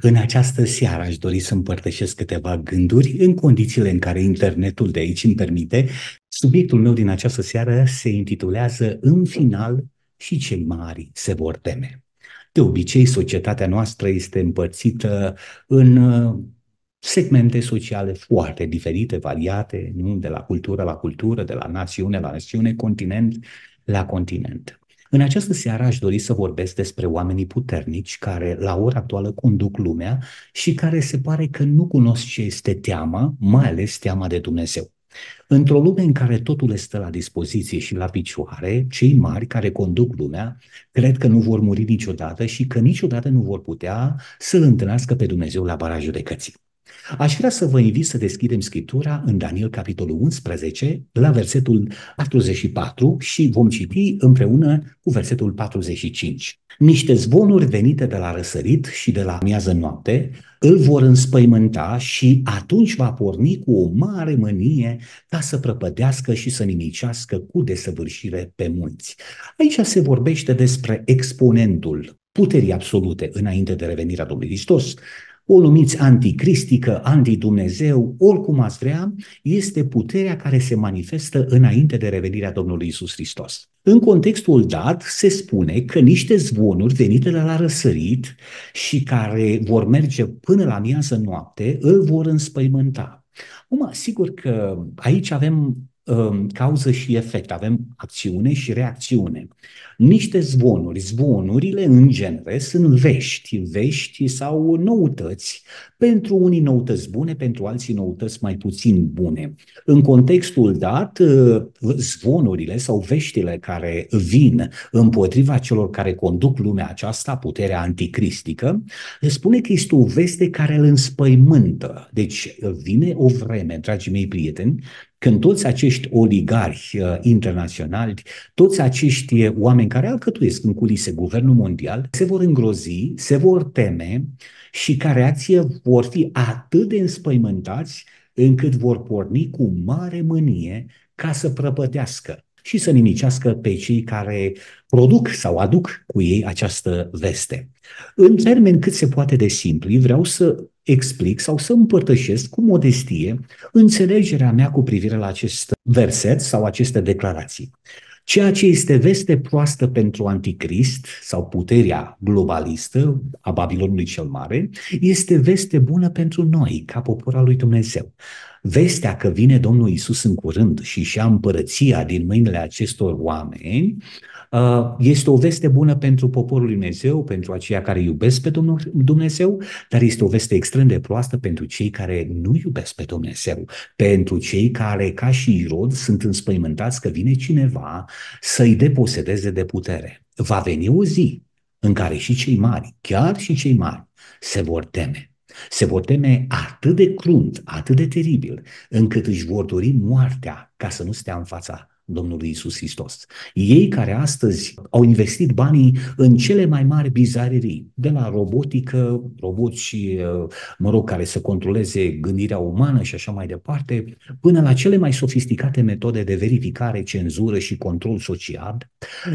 În această seară aș dori să împărtășesc câteva gânduri în condițiile în care internetul de aici îmi permite. Subiectul meu din această seară se intitulează În final și cei mari se vor teme. De obicei, societatea noastră este împărțită în uh, segmente sociale foarte diferite, variate, nu? de la cultură la cultură, de la națiune la națiune, continent la continent. În această seară aș dori să vorbesc despre oamenii puternici care la ora actuală conduc lumea și care se pare că nu cunosc ce este teama, mai ales teama de Dumnezeu. Într-o lume în care totul este la dispoziție și la picioare, cei mari care conduc lumea cred că nu vor muri niciodată și că niciodată nu vor putea să-L întâlnească pe Dumnezeu la bara judecății. Aș vrea să vă invit să deschidem Scriptura în Daniel, capitolul 11, la versetul 44 și vom citi împreună cu versetul 45. Niște zvonuri venite de la răsărit și de la miază noapte îl vor înspăimânta și atunci va porni cu o mare mânie ca să prăpădească și să nimicească cu desăvârșire pe munți. Aici se vorbește despre exponentul puterii absolute înainte de revenirea Domnului Hristos, o numiți anticristică, anti-Dumnezeu, oricum ați vrea, este puterea care se manifestă înainte de revenirea Domnului Isus Hristos. În contextul dat se spune că niște zvonuri venite de la răsărit și care vor merge până la miază noapte îl vor înspăimânta. Acum, sigur că aici avem Um, cauză și efect, avem acțiune și reacțiune. Niște zvonuri, zvonurile în genere sunt vești, vești sau noutăți, pentru unii noutăți bune, pentru alții noutăți mai puțin bune. În contextul dat, uh, zvonurile sau veștile care vin împotriva celor care conduc lumea aceasta, puterea anticristică, spune că este o veste care îl înspăimântă. Deci vine o vreme, dragii mei prieteni, când toți acești oligarhi uh, internaționali, toți acești oameni care alcătuiesc în culise guvernul mondial, se vor îngrozi, se vor teme și ca reacție vor fi atât de înspăimântați încât vor porni cu mare mânie ca să prăpădească și să nimicească pe cei care produc sau aduc cu ei această veste. În termeni cât se poate de simpli, vreau să explic sau să împărtășesc cu modestie înțelegerea mea cu privire la acest verset sau aceste declarații. Ceea ce este veste proastă pentru anticrist sau puterea globalistă a Babilonului cel Mare, este veste bună pentru noi, ca popor al lui Dumnezeu. Vestea că vine Domnul Isus în curând și și-a împărăția din mâinile acestor oameni Uh, este o veste bună pentru poporul Lui Dumnezeu, pentru aceia care iubesc pe Dumnezeu, dar este o veste extrem de proastă pentru cei care nu iubesc pe Dumnezeu, pentru cei care, ca și Irod, sunt înspăimântați că vine cineva să-i deposedeze de putere. Va veni o zi în care și cei mari, chiar și cei mari, se vor teme. Se vor teme atât de crunt, atât de teribil, încât își vor dori moartea ca să nu stea în fața Domnului Isus Hristos. Ei care astăzi au investit banii în cele mai mari bizarerii, de la robotică, roboți, mă rog, care să controleze gândirea umană și așa mai departe, până la cele mai sofisticate metode de verificare, cenzură și control social,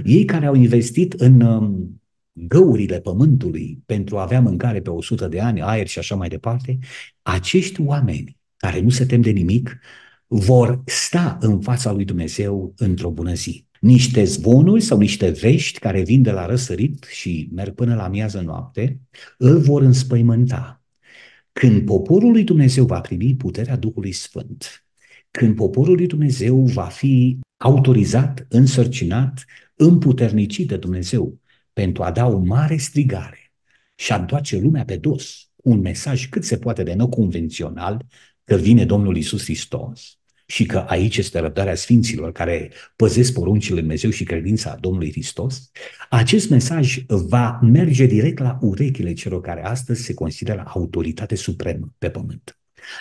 ei care au investit în um, găurile pământului pentru a avea mâncare pe 100 de ani, aer și așa mai departe, acești oameni care nu se tem de nimic, vor sta în fața lui Dumnezeu într-o bună zi. Niște zvonuri sau niște vești care vin de la răsărit și merg până la miază noapte, îl vor înspăimânta. Când poporul lui Dumnezeu va primi puterea Duhului Sfânt, când poporul lui Dumnezeu va fi autorizat, însărcinat, împuternicit de Dumnezeu pentru a da o mare strigare și a întoarce lumea pe dos, un mesaj cât se poate de neconvențional că vine Domnul Isus Hristos, și că aici este răbdarea Sfinților care păzesc poruncile Dumnezeu și credința Domnului Hristos, acest mesaj va merge direct la urechile celor care astăzi se consideră autoritate supremă pe pământ.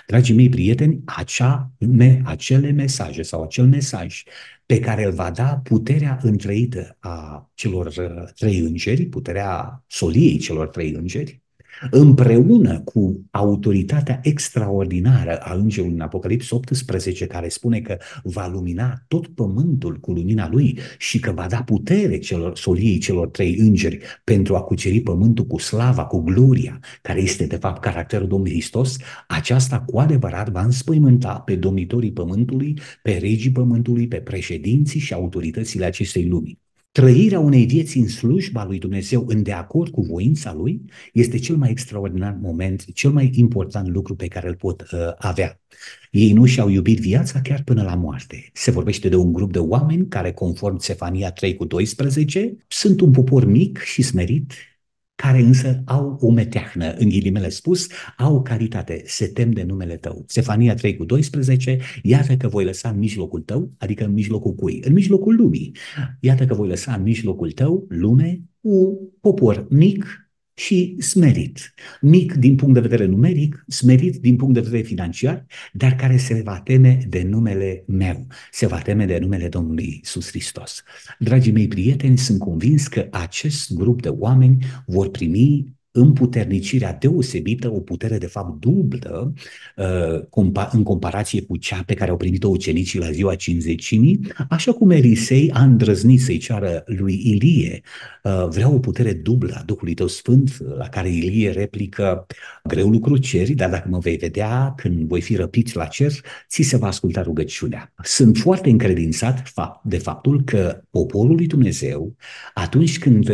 Dragii mei prieteni, acea, me, acele mesaje sau acel mesaj pe care îl va da puterea întreită a celor uh, trei îngeri, puterea soliei celor trei îngeri, împreună cu autoritatea extraordinară a îngerului în Apocalips 18, care spune că va lumina tot pământul cu lumina lui și că va da putere celor, soliei celor trei îngeri pentru a cuceri pământul cu slava, cu gloria, care este de fapt caracterul Domnului Hristos, aceasta cu adevărat va înspăimânta pe domnitorii pământului, pe regii pământului, pe președinții și autoritățile acestei lumii. Trăirea unei vieți în slujba lui Dumnezeu, în de acord cu voința lui, este cel mai extraordinar moment, cel mai important lucru pe care îl pot uh, avea. Ei nu și-au iubit viața chiar până la moarte. Se vorbește de un grup de oameni care, conform Sefania 3 cu 12, sunt un popor mic și smerit, care însă au o meteahnă, în ghilimele spus, au calitate, se tem de numele tău. Sefania 3 cu 12, iată că voi lăsa în mijlocul tău, adică în mijlocul cui? În mijlocul lumii. Iată că voi lăsa în mijlocul tău, lume, un popor mic, și smerit. Mic din punct de vedere numeric, smerit din punct de vedere financiar, dar care se va teme de numele meu, se va teme de numele Domnului Iisus Hristos. Dragii mei prieteni, sunt convins că acest grup de oameni vor primi împuternicirea deosebită, o putere de fapt dublă uh, în comparație cu cea pe care au primit-o ucenicii la ziua cinzecimii, așa cum Elisei a îndrăznit să-i ceară lui Ilie, uh, vreau o putere dublă a Duhului Tău Sfânt, la care Ilie replică, greu lucru ceri, dar dacă mă vei vedea când voi fi răpit la cer, ți se va asculta rugăciunea. Sunt foarte încredințat de faptul că poporul lui Dumnezeu, atunci când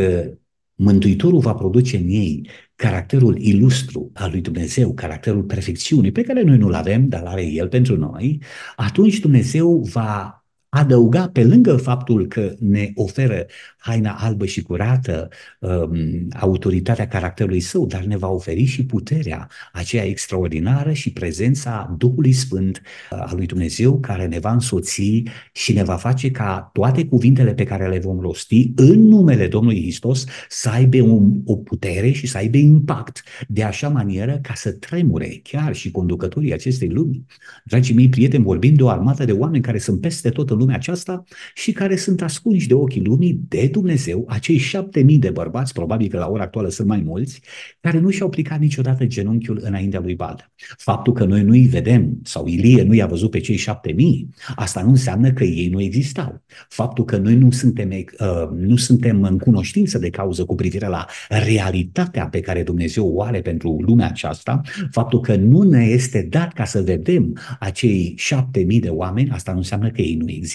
Mântuitorul va produce în ei caracterul ilustru al lui Dumnezeu, caracterul perfecțiunii, pe care noi nu-l avem, dar are El pentru noi, atunci Dumnezeu va adăuga pe lângă faptul că ne oferă haina albă și curată, um, autoritatea caracterului său, dar ne va oferi și puterea aceea extraordinară și prezența Duhului Sfânt uh, al lui Dumnezeu care ne va însoți și ne va face ca toate cuvintele pe care le vom rosti în numele Domnului Hristos să aibă un, o putere și să aibă impact de așa manieră ca să tremure chiar și conducătorii acestei lumi. Dragii mei prieteni, vorbim de o armată de oameni care sunt peste tot în lumea aceasta și care sunt ascunși de ochii lumii de Dumnezeu, acei șapte mii de bărbați, probabil că la ora actuală sunt mai mulți, care nu și-au plicat niciodată genunchiul înaintea lui Bal. Faptul că noi nu-i vedem sau Ilie nu i-a văzut pe cei șapte mii, asta nu înseamnă că ei nu existau. Faptul că noi nu suntem, uh, nu suntem în cunoștință de cauză cu privire la realitatea pe care Dumnezeu o are pentru lumea aceasta, faptul că nu ne este dat ca să vedem acei șapte mii de oameni, asta nu înseamnă că ei nu există.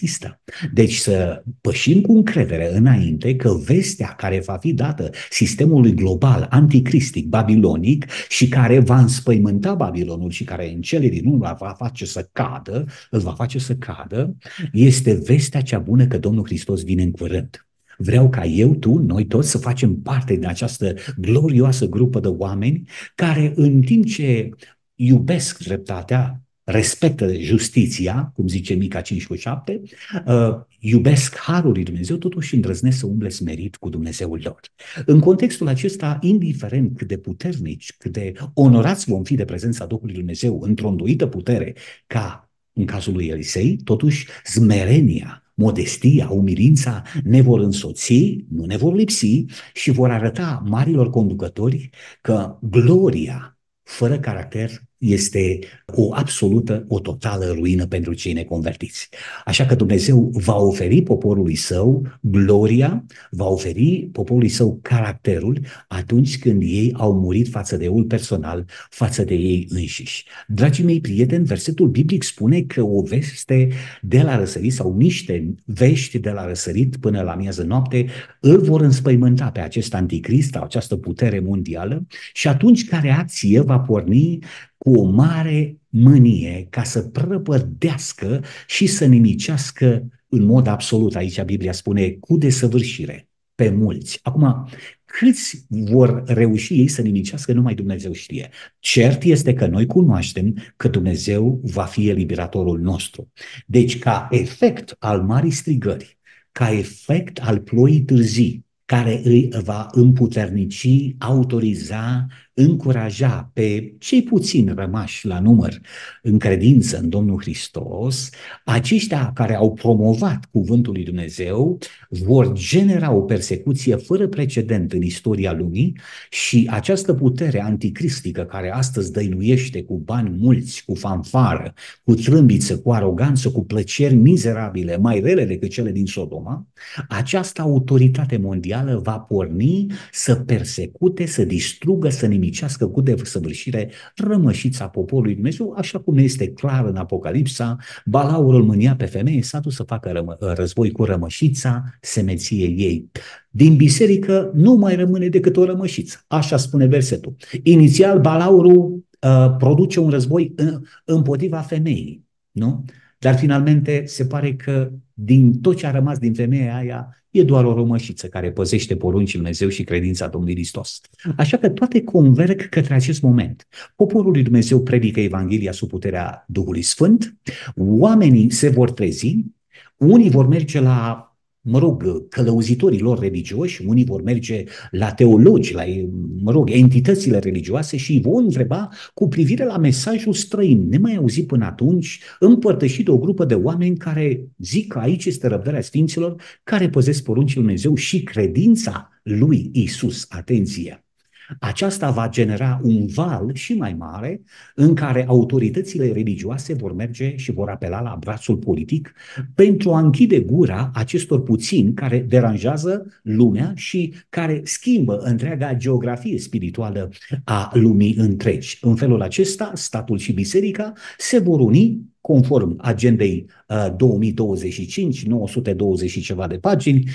Deci să pășim cu încredere înainte înainte că vestea care va fi dată sistemului global anticristic babilonic și care va înspăimânta Babilonul și care în cele din urmă va face să cadă, îl va face să cadă, este vestea cea bună că Domnul Hristos vine în curând. Vreau ca eu, tu, noi toți să facem parte din această glorioasă grupă de oameni care în timp ce iubesc dreptatea, respectă justiția, cum zice Mica 5 cu 7, uh, iubesc harul lui Dumnezeu, totuși îndrăznesc să umble smerit cu Dumnezeul lor. În contextul acesta, indiferent cât de puternici, cât de onorați vom fi de prezența Duhului Dumnezeu într-o îndoită putere, ca în cazul lui Elisei, totuși smerenia, modestia, umilința ne vor însoți, nu ne vor lipsi și vor arăta marilor conducători că gloria fără caracter este o absolută, o totală ruină pentru cei neconvertiți. Așa că Dumnezeu va oferi poporului său gloria, va oferi poporului său caracterul atunci când ei au murit față de el personal, față de ei înșiși. Dragii mei prieteni, versetul biblic spune că o veste de la răsărit sau niște vești de la răsărit până la miază noapte îl vor înspăimânta pe acest anticrist, această putere mondială și atunci ca reacție va porni cu o mare mânie ca să prăpădească și să nimicească în mod absolut, aici Biblia spune, cu desăvârșire pe mulți. Acum, câți vor reuși ei să nimicească, numai Dumnezeu știe. Cert este că noi cunoaștem că Dumnezeu va fi eliberatorul nostru. Deci, ca efect al marii strigări, ca efect al ploii târzii, care îi va împuternici, autoriza încuraja pe cei puțini rămași la număr în credință în Domnul Hristos, aceștia care au promovat cuvântul lui Dumnezeu vor genera o persecuție fără precedent în istoria lumii și această putere anticristică care astăzi dăinuiește cu bani mulți, cu fanfară, cu trâmbiță, cu aroganță, cu plăceri mizerabile, mai rele decât cele din Sodoma, această autoritate mondială va porni să persecute, să distrugă, să nimicească cu desăvârșire rămășița poporului Dumnezeu, așa cum este clar în Apocalipsa, Balaurul mânia pe femeie, s-a dus să facă rămă, război cu rămășița semeției ei. Din biserică nu mai rămâne decât o rămășiță. Așa spune versetul. Inițial, Balaurul uh, produce un război împotriva femeii, nu? Dar finalmente se pare că din tot ce a rămas din femeia aia e doar o rămășiță care păzește poruncii Dumnezeu și credința Domnului Hristos. Așa că toate converg către acest moment. Poporul lui Dumnezeu predică Evanghelia sub puterea Duhului Sfânt, oamenii se vor trezi, unii vor merge la mă rog, călăuzitorii lor religioși, unii vor merge la teologi, la, mă rog, entitățile religioase și îi vor întreba cu privire la mesajul străin, nemai auzit până atunci, împărtășit de o grupă de oameni care zic că aici este răbdarea Sfinților, care păzesc poruncii Lui Dumnezeu și credința lui Isus. Atenție! Aceasta va genera un val și mai mare în care autoritățile religioase vor merge și vor apela la brațul politic pentru a închide gura acestor puțini care deranjează lumea și care schimbă întreaga geografie spirituală a lumii întregi. În felul acesta, statul și biserica se vor uni conform agendei 2025, 920 și ceva de pagini.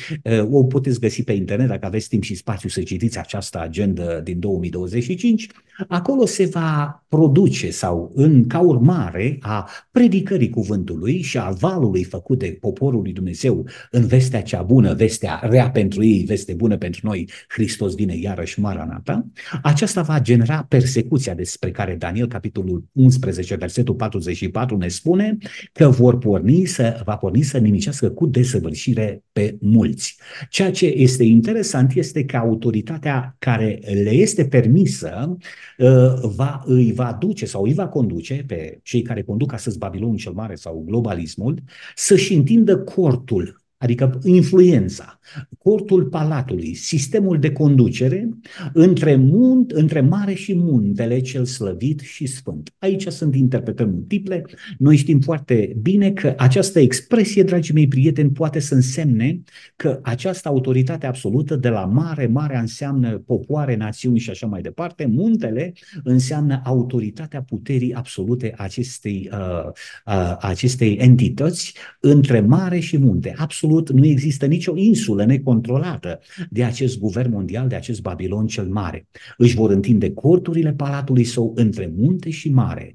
O puteți găsi pe internet dacă aveți timp și spațiu să citiți această agendă din 2025. Acolo se va produce sau în ca urmare a predicării cuvântului și a valului făcut de poporul lui Dumnezeu în vestea cea bună, vestea rea pentru ei, veste bună pentru noi, Hristos vine iarăși Maranata, aceasta va genera persecuția despre care Daniel, capitolul 11, versetul 44, ne spune că vor porni să, va porni să nimicească cu desăvârșire pe mulți. Ceea ce este interesant este că autoritatea care le este permisă uh, va, îi va duce sau îi va conduce pe cei care conduc astăzi Babilonul cel Mare sau globalismul să-și întindă cortul adică influența, cortul palatului, sistemul de conducere între, munt, între mare și muntele cel slăvit și sfânt. Aici sunt interpretări multiple. Noi știm foarte bine că această expresie, dragii mei prieteni, poate să însemne că această autoritate absolută de la mare, mare înseamnă popoare, națiuni și așa mai departe, muntele înseamnă autoritatea puterii absolute acestei, uh, uh, acestei entități între mare și munte. Absolut absolut nu există nicio insulă necontrolată de acest guvern mondial, de acest Babilon cel mare. Își vor întinde corturile palatului său între munte și mare,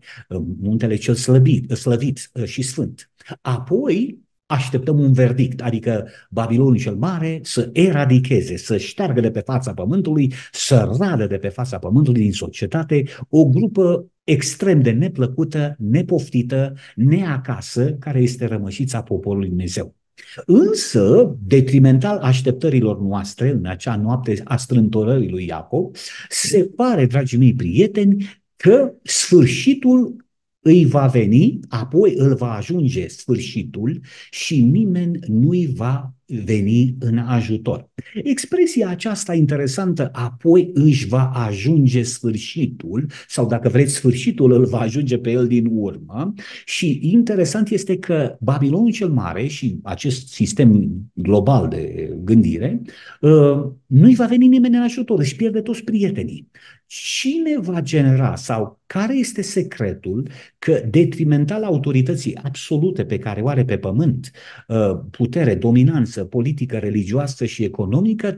muntele cel slăbit, slăvit uh, și sfânt. Apoi, așteptăm un verdict, adică Babilonul cel Mare să eradicheze, să șteargă de pe fața pământului, să radă de pe fața pământului din societate o grupă extrem de neplăcută, nepoftită, neacasă, care este rămășița poporului Dumnezeu. Însă, detrimental așteptărilor noastre în acea noapte a strântorării lui Iacob, se pare, dragii mei prieteni, că sfârșitul îi va veni, apoi îl va ajunge sfârșitul și nimeni nu-i va veni în ajutor. Expresia aceasta interesantă, apoi își va ajunge sfârșitul, sau dacă vreți, sfârșitul îl va ajunge pe el din urmă. Și interesant este că Babilonul cel Mare și acest sistem global de gândire, uh, nu-i va veni nimeni în ajutor, își pierde toți prietenii. Cine va genera sau care este secretul că detrimental autorității absolute pe care o are pe pământ, uh, putere, dominanță, politică, religioasă și economică,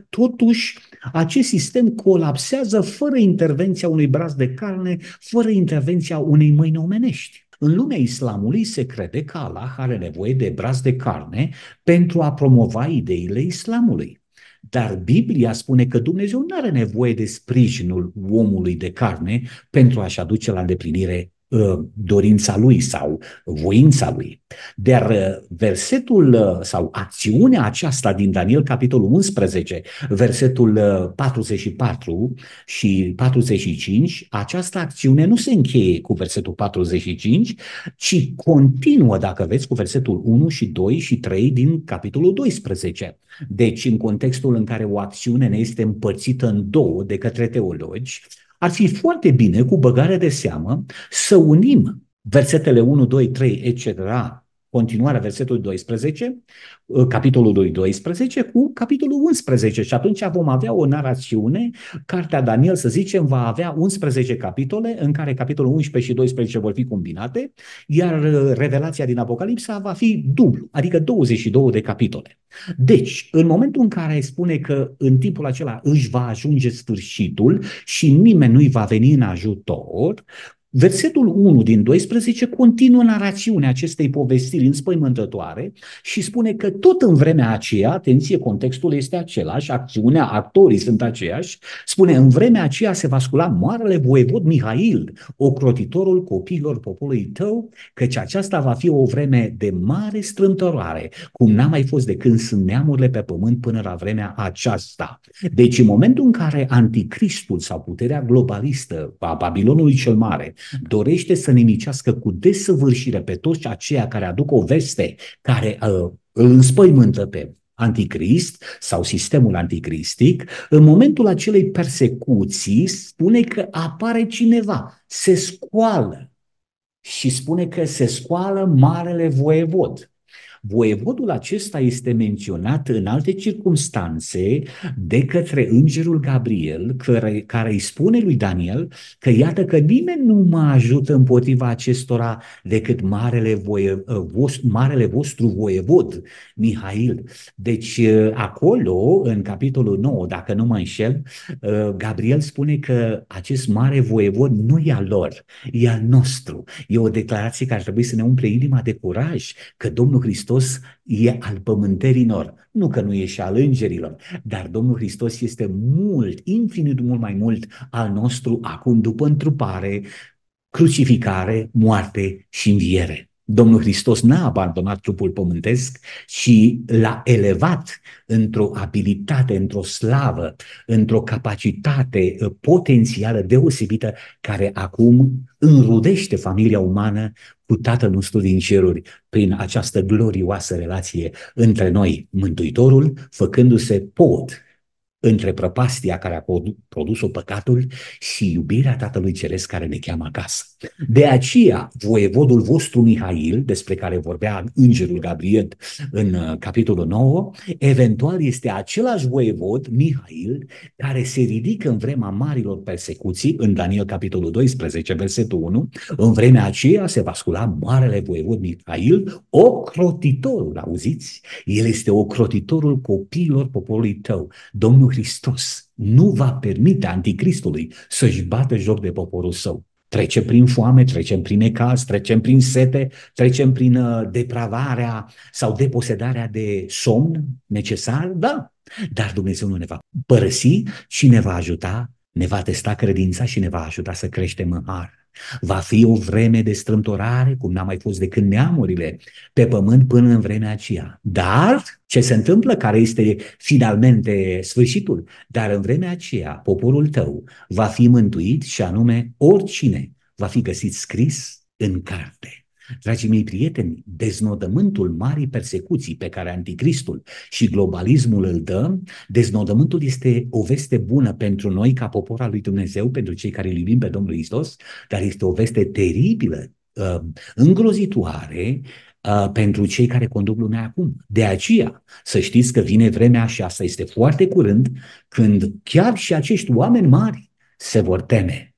totuși acest sistem colapsează fără intervenția unui braț de carne, fără intervenția unei mâini omenești. În lumea islamului se crede că Allah are nevoie de braț de carne pentru a promova ideile islamului. Dar Biblia spune că Dumnezeu nu are nevoie de sprijinul omului de carne pentru a-și aduce la îndeplinire uh, dorința lui sau voința lui. Dar uh, versetul uh, sau acțiunea aceasta din Daniel capitolul 11, versetul 44 și 45, această acțiune nu se încheie cu versetul 45, ci continuă, dacă veți, cu versetul 1 și 2 și 3 din capitolul 12. Deci, în contextul în care o acțiune ne este împărțită în două de către teologi, ar fi foarte bine, cu băgare de seamă, să unim versetele 1, 2, 3, etc., continuarea versetului 12, uh, capitolul 2, 12, cu capitolul 11 și atunci vom avea o narațiune, cartea Daniel, să zicem, va avea 11 capitole, în care capitolul 11 și 12 vor fi combinate, iar uh, revelația din Apocalipsa va fi dublu, adică 22 de capitole. Deci, în momentul în care spune că în timpul acela își va ajunge sfârșitul și nimeni nu-i va veni în ajutor, Versetul 1 din 12 continuă narațiunea acestei povestiri înspăimântătoare și spune că tot în vremea aceea, atenție, contextul este același, acțiunea, actorii sunt aceiași, spune în vremea aceea se va scula marele voievod Mihail, ocrotitorul copiilor poporului tău, căci aceasta va fi o vreme de mare strâmtorare, cum n-a mai fost de când sunt neamurile pe pământ până la vremea aceasta. Deci în momentul în care anticristul sau puterea globalistă a Babilonului cel Mare dorește să nimicească cu desăvârșire pe toți aceia care aduc o veste care uh, îl înspăimântă pe anticrist sau sistemul anticristic, în momentul acelei persecuții spune că apare cineva, se scoală și spune că se scoală marele voievod. Voievodul acesta este menționat în alte circunstanțe de către îngerul Gabriel, care, care îi spune lui Daniel că iată că nimeni nu mă ajută împotriva acestora decât marele, voie, vost, marele vostru voievod, Mihail. Deci acolo, în capitolul 9, dacă nu mă înșel, Gabriel spune că acest mare voievod nu e al lor, e al nostru. E o declarație care ar trebui să ne umple inima de curaj, că Domnul Hristos Hristos e al pământerilor, nu că nu e și al îngerilor, dar Domnul Hristos este mult, infinit mult mai mult al nostru acum după întrupare, crucificare, moarte și înviere. Domnul Hristos n-a abandonat trupul pământesc și l-a elevat într-o abilitate, într-o slavă, într-o capacitate uh, potențială deosebită care acum înrudește familia umană cu Tatăl nostru din ceruri prin această glorioasă relație între noi, Mântuitorul, făcându-se pot între prăpastia care a produs-o păcatul și iubirea Tatălui Ceresc care ne cheamă acasă. De aceea, voievodul vostru Mihail, despre care vorbea îngerul Gabriel în uh, capitolul 9, eventual este același voievod, Mihail, care se ridică în vremea marilor persecuții, în Daniel capitolul 12, versetul 1, în vremea aceea se va scula marele voievod Mihail, ocrotitorul, auziți? El este ocrotitorul copiilor poporului tău. Domnul Hristos nu va permite anticristului să-și bată joc de poporul său. Trecem prin foame, trecem prin ecaz, trecem prin sete, trecem prin uh, depravarea sau deposedarea de somn necesar, da. Dar Dumnezeu nu ne va părăsi și ne va ajuta, ne va testa credința și ne va ajuta să creștem în har. Va fi o vreme de strâmtorare, cum n-a mai fost de când neamurile, pe pământ până în vremea aceea. Dar ce se întâmplă, care este finalmente sfârșitul? Dar în vremea aceea, poporul tău va fi mântuit și anume oricine va fi găsit scris în carte. Dragii mei prieteni, deznodământul marii persecuții pe care anticristul și globalismul îl dă, deznodământul este o veste bună pentru noi ca popor al lui Dumnezeu, pentru cei care îl iubim pe Domnul Hristos, dar este o veste teribilă, uh, îngrozitoare, uh, pentru cei care conduc lumea acum. De aceea, să știți că vine vremea și asta este foarte curând, când chiar și acești oameni mari se vor teme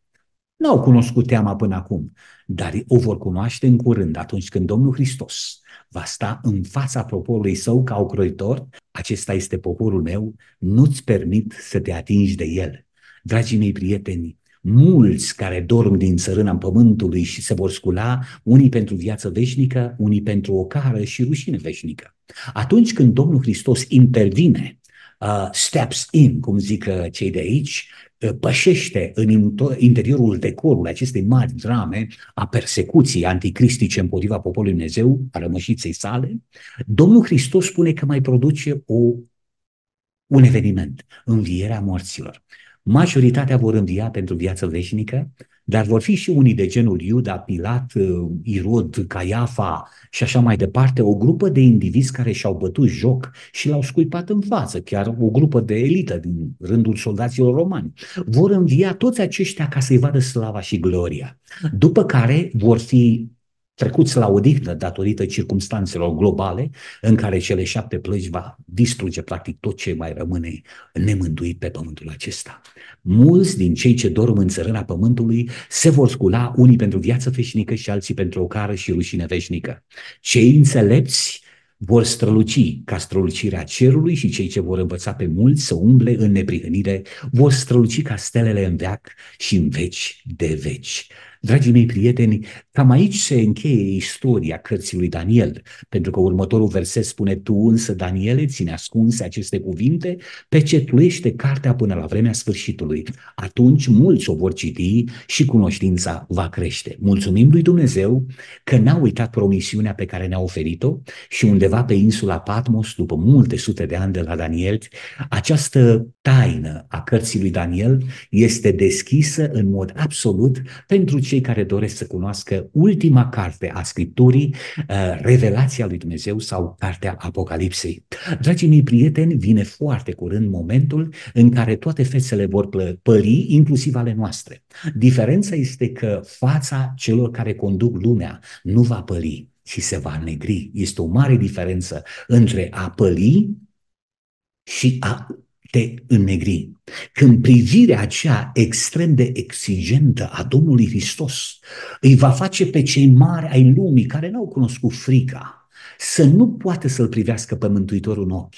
N-au cunoscut teama până acum, dar o vor cunoaște în curând, atunci când Domnul Hristos va sta în fața poporului său ca ocroitor, acesta este poporul meu, nu-ți permit să te atingi de el. Dragii mei prieteni, mulți care dorm din țărâna pământului și se vor scula, unii pentru viață veșnică, unii pentru o cară și rușine veșnică. Atunci când Domnul Hristos intervine uh, steps in, cum zic uh, cei de aici, uh, pășește în interiorul decorului acestei mari drame a persecuției anticristice împotriva poporului Dumnezeu, a rămășiței sale, Domnul Hristos spune că mai produce o, un eveniment, învierea morților. Majoritatea vor învia pentru viață veșnică, dar vor fi și unii de genul Iuda, Pilat, uh, Irod, Caiafa și așa mai departe, o grupă de indivizi care și-au bătut joc și l-au scuipat în față, chiar o grupă de elită din rândul soldaților romani. Vor învia toți aceștia ca să-i vadă slava și gloria. După care vor fi trecuți la odihnă datorită circumstanțelor globale în care cele șapte plăci va distruge practic tot ce mai rămâne nemântuit pe pământul acesta. Mulți din cei ce dorm în țărâna pământului se vor scula unii pentru viață veșnică și alții pentru o cară și rușine veșnică. Cei înțelepți vor străluci ca strălucirea cerului și cei ce vor învăța pe mulți să umble în neprihănire vor străluci ca stelele în veac și în veci de veci. Dragii mei prieteni, cam aici se încheie istoria cărții lui Daniel, pentru că următorul verset spune, Tu însă, Daniele, ține ascunse aceste cuvinte, pecetluiește cartea până la vremea sfârșitului. Atunci mulți o vor citi și cunoștința va crește. Mulțumim lui Dumnezeu că n-a uitat promisiunea pe care ne-a oferit-o și undeva pe insula Patmos, după multe sute de ani de la Daniel, această taină a cărții lui Daniel este deschisă în mod absolut pentru cei care doresc să cunoască ultima carte a Scripturii, uh, Revelația lui Dumnezeu sau Cartea Apocalipsei. Dragii mei prieteni, vine foarte curând momentul în care toate fețele vor pări, inclusiv ale noastre. Diferența este că fața celor care conduc lumea nu va pări, ci se va negri. Este o mare diferență între a păli și a te înnegri. Când privirea aceea extrem de exigentă a Domnului Hristos îi va face pe cei mari ai lumii care n-au cunoscut frica să nu poată să-L privească pe Mântuitorul în ochi,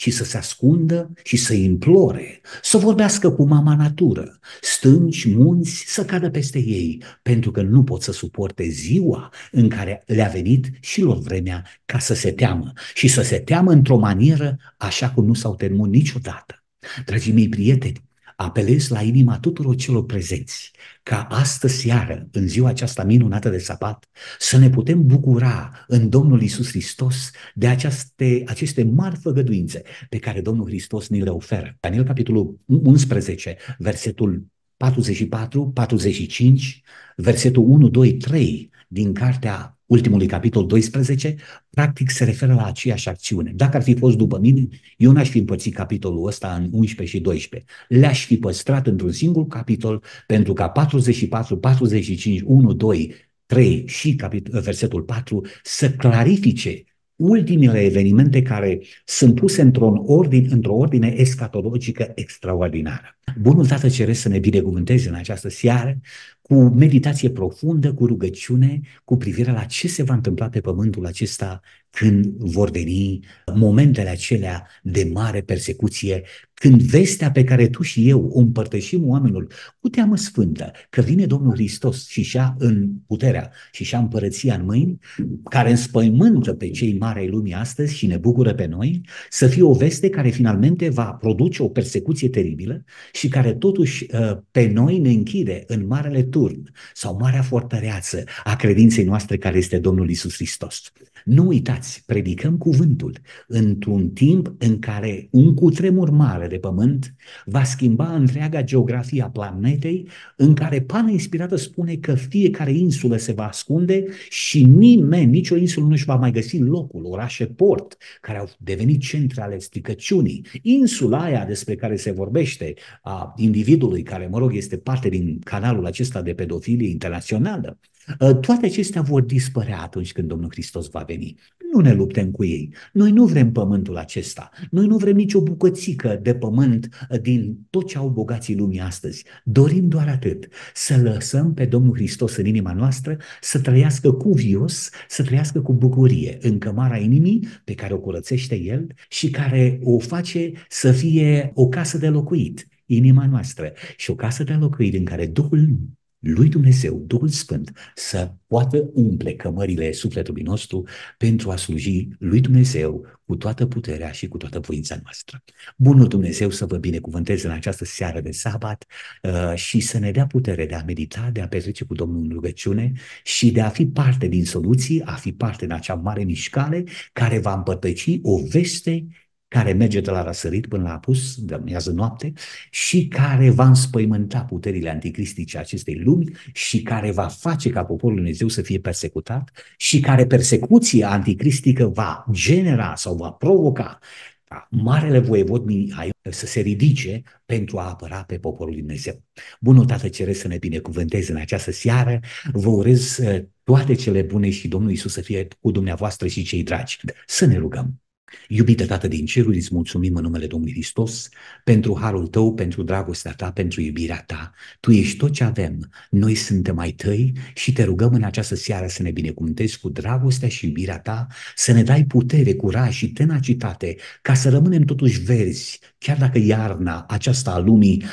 și să se ascundă și să implore, să vorbească cu mama natură, stânci, munți, să cadă peste ei, pentru că nu pot să suporte ziua în care le-a venit și lor vremea ca să se teamă și să se teamă într-o manieră așa cum nu s-au temut niciodată. Dragii mei prieteni, apelez la inima tuturor celor prezenți ca astă seară, în ziua aceasta minunată de sabat, să ne putem bucura în Domnul Isus Hristos de aceste, aceste mari făgăduințe pe care Domnul Hristos ne le oferă. Daniel capitolul 11, versetul 44, 45, versetul 1, 2, 3 din cartea ultimului capitol 12, practic se referă la aceeași acțiune. Dacă ar fi fost după mine, eu n-aș fi împărțit capitolul ăsta în 11 și 12. Le-aș fi păstrat într-un singur capitol pentru ca 44, 45, 1, 2, 3 și capitol, versetul 4 să clarifice ultimele evenimente care sunt puse într-o ordine, într ordine escatologică extraordinară. Bunul Tată Ceresc să ne binecuvânteze în această seară cu meditație profundă, cu rugăciune, cu privire la ce se va întâmpla pe pământul acesta când vor veni momentele acelea de mare persecuție, când vestea pe care tu și eu o împărtășim oamenilor cu teamă sfântă, că vine Domnul Hristos și și-a în puterea și și-a împărăția în mâini, care înspăimântă pe cei mari ai lumii astăzi și ne bucură pe noi, să fie o veste care finalmente va produce o persecuție teribilă și care totuși uh, pe noi ne închide în marele turn sau marea fortăreață a credinței noastre care este Domnul Isus Hristos. Nu uitați, predicăm cuvântul într-un timp în care un cutremur mare de pământ va schimba întreaga geografie a planetei, în care pana inspirată spune că fiecare insulă se va ascunde și nimeni, nicio insulă nu își va mai găsi locul, orașe port, care au devenit centre ale stricăciunii. Insula aia despre care se vorbește a individului care, mă rog, este parte din canalul acesta de pedofilie internațională, Ă, toate acestea vor dispărea atunci când Domnul Hristos va veni. Nu ne luptăm cu ei. Noi nu vrem pământul acesta. Noi nu vrem nicio bucățică de pământ ă, din tot ce au bogații lumii astăzi. Dorim doar atât, să lăsăm pe Domnul Hristos în inima noastră, să trăiască cuvios, să trăiască cu bucurie în cămara inimii pe care o curățește El și care o face să fie o casă de locuit, inima noastră și o casă de locuit în care Duhul lui Dumnezeu, Duhul Sfânt, să poată umple cămările sufletului nostru pentru a sluji lui Dumnezeu cu toată puterea și cu toată voința noastră. Bunul Dumnezeu să vă binecuvânteze în această seară de sabat uh, și să ne dea putere de a medita, de a petrece cu Domnul în rugăciune și de a fi parte din soluții, a fi parte din acea mare mișcare care va împărtăci o veste care merge de la răsărit până la apus, de miază noapte, și care va înspăimânta puterile anticristice acestei lumi și care va face ca poporul Dumnezeu să fie persecutat și care persecuția anticristică va genera sau va provoca ca Marele Voievod Mihai să se ridice pentru a apăra pe poporul Dumnezeu. Bunul Tată Ceresc să ne binecuvânteze în această seară. Vă urez uh, toate cele bune și Domnul Isus să fie cu dumneavoastră și cei dragi. Să ne rugăm. Iubite Tată din ceruri, îți mulțumim în numele Domnului Hristos pentru harul Tău, pentru dragostea Ta, pentru iubirea Ta. Tu ești tot ce avem, noi suntem ai Tăi și Te rugăm în această seară să ne binecuvântezi cu dragostea și iubirea Ta, să ne dai putere, curaj și tenacitate ca să rămânem totuși verzi, chiar dacă iarna aceasta a lumii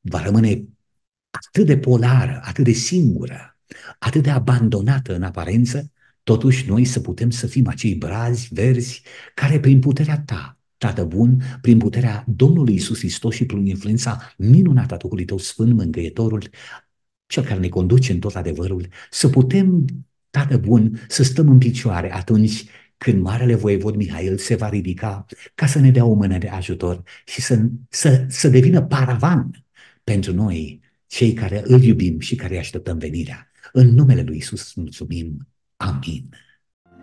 va rămâne atât de polară, atât de singură, atât de abandonată în aparență, Totuși, noi să putem să fim acei brazi verzi care prin puterea ta, Tată bun, prin puterea Domnului Isus Hristos și prin influența minunată a Duhului Tău Sfânt, Mângâietorul, cel care ne conduce în tot adevărul, să putem, Tată bun, să stăm în picioare atunci când Marele Voievod Mihail se va ridica ca să ne dea o mână de ajutor și să, să, să devină paravan pentru noi, cei care îl iubim și care așteptăm venirea. În numele lui Isus mulțumim. Amen.